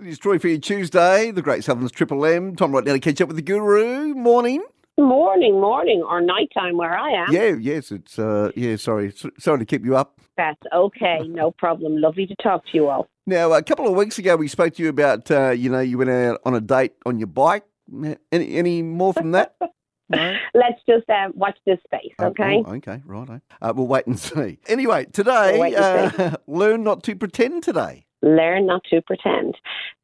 It is Troy for your Tuesday, the Great Southern's Triple M. Tom right now to catch up with the Guru. Morning. Morning, morning, or nighttime where I am. Yeah, yes, it's uh, yeah. Sorry, sorry to keep you up. That's okay, no problem. Lovely to talk to you all. Now, a couple of weeks ago, we spoke to you about uh, you know you went out on a date on your bike. Any any more from that? No. Let's just uh, watch this space, Oh, okay? oh, okay, right. Uh, we'll wait and see. Anyway, today, We'll uh, learn not to pretend today. Learn not to pretend.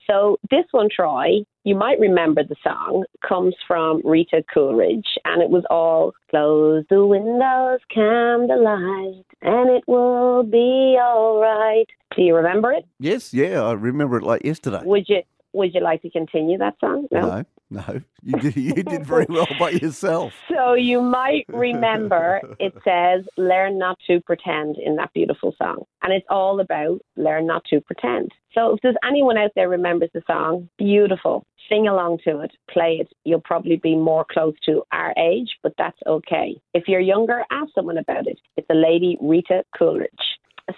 So this one, Troy, you might remember the song, comes from Rita Coolidge, and it was all close the windows, calm the light, and it will be all right. Do you remember it? Yes, yeah, I remember it like yesterday. Would you Would you like to continue that song? No, no, you did, you did very well by yourself. So you might remember it says learn not to pretend in that beautiful song. And it's all about learn not to pretend. So if there's anyone out there remembers the song, beautiful. Sing along to it, play it. You'll probably be more close to our age, but that's okay. If you're younger, ask someone about it. It's a lady, Rita Coolidge.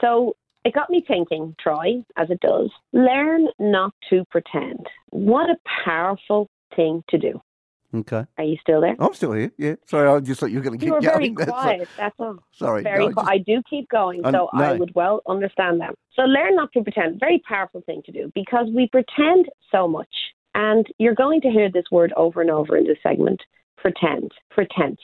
So it got me thinking, Troy, as it does, learn not to pretend. What a powerful thing to do. Okay, Are you still there? I'm still here. Yeah, sorry, I just thought you were going to You keep were very going. All. quiet. That's all. Sorry, Very. no, qui- just- I do keep going, I- so I would well understand that. So learn not to pretend. Very powerful thing to do because we pretend so much, and you're going to hear this word over and over in this segment. Pretend. Pretense.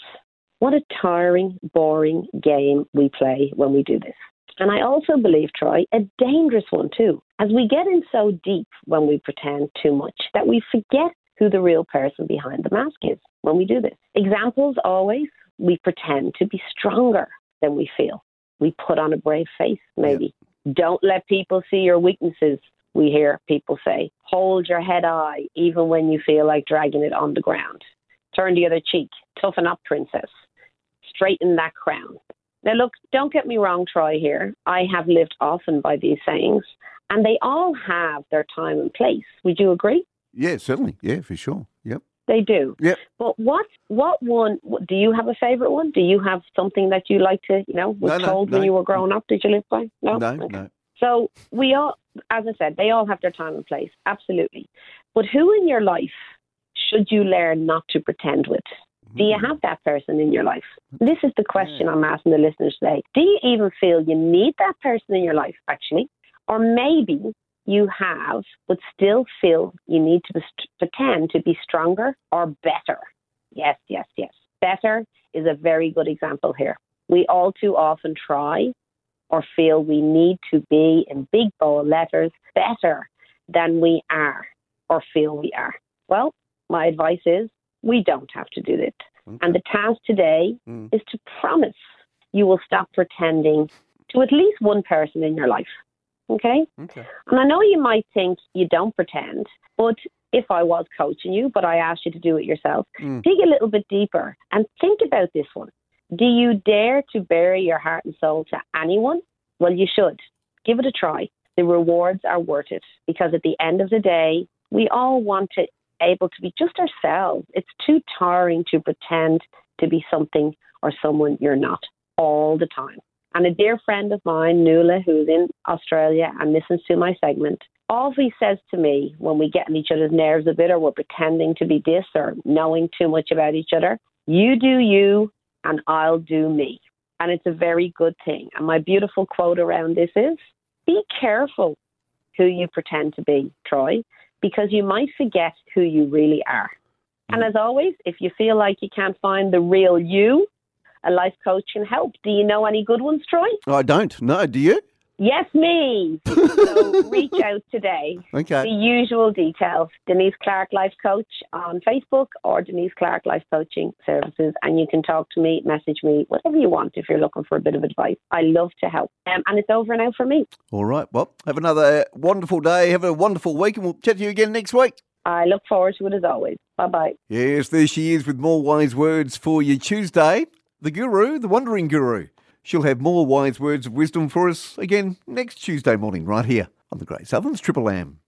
What a tiring, boring game we play when we do this. And I also believe, Troy, a dangerous one too, as we get in so deep when we pretend too much that we forget who the real person behind the mask is when we do this. Examples always, we pretend to be stronger than we feel. We put on a brave face, maybe. Don't let people see your weaknesses, we hear people say. Hold your head high, even when you feel like dragging it on the ground. Turn the other cheek. Toughen up, princess. Straighten that crown. Now, look, don't get me wrong, Troy, here. I have lived often by these sayings, and they all have their time and place. Would you agree? yeah, certainly. Yeah, for sure. Yep. They do. Yep. But what what one do you have a favorite one? Do you have something that you like to, you know, was No, no, told when no. you were growing up? Did you live by? No. No, Okay. no. So we all, as I said, they all have their time and place, absolutely. But who in your life should you learn not to pretend with? Do you have that person in your life? This is the question I'm asking the listeners today. Do you even feel you need that person in your life, actually? Or maybe you have, but still feel you need to pretend to be stronger or better. Yes, yes, yes. Better is a very good example here. We all too often try or feel we need to be in big bold letters better than we are or feel we are. Well, my advice is we don't have to do it. And the task today Mm. is to promise you will stop pretending to at least one person in your life. Okay? Okay. And I know you might think you don't pretend, but if I was coaching you, but I asked you to do it yourself, Mm. dig a little bit deeper and think about this one. Do you dare to bury your heart and soul to anyone? Well, you should. Give it a try. The rewards are worth it because at the end of the day, we all want to able to be just ourselves. It's too tiring to pretend to be something or someone you're not all the time. And a dear friend of mine, Nuala, who's in Australia and listens to my segment, always says to me when we get in each other's nerves a bit or we're pretending to be this or knowing too much about each other, you do you and I'll do me. And it's a very good thing. And my beautiful quote around this is be careful who you pretend to be, Troy, because you might forget who you really are. And mm. as always, if you feel like you can't find the real you, a life coach can help. Do you know any good ones, Troy? I don't. No, do you? Yes, me. so reach out today. Okay. The usual details Denise Clark Life Coach on Facebook or Denise Clark Life Coaching Services. And you can talk to me, message me, whatever you want if you're looking for a bit of advice. I love to help. Um, and it's over now for me. All right. Well, have another wonderful day. Have a wonderful week, and we'll chat to you again next week. I look forward to it as always. Bye bye. Yes, there she is with more wise words for you Tuesday. The guru, the wandering guru. She'll have more wise words of wisdom for us again next Tuesday morning, right here on the Great Southerns Triple M.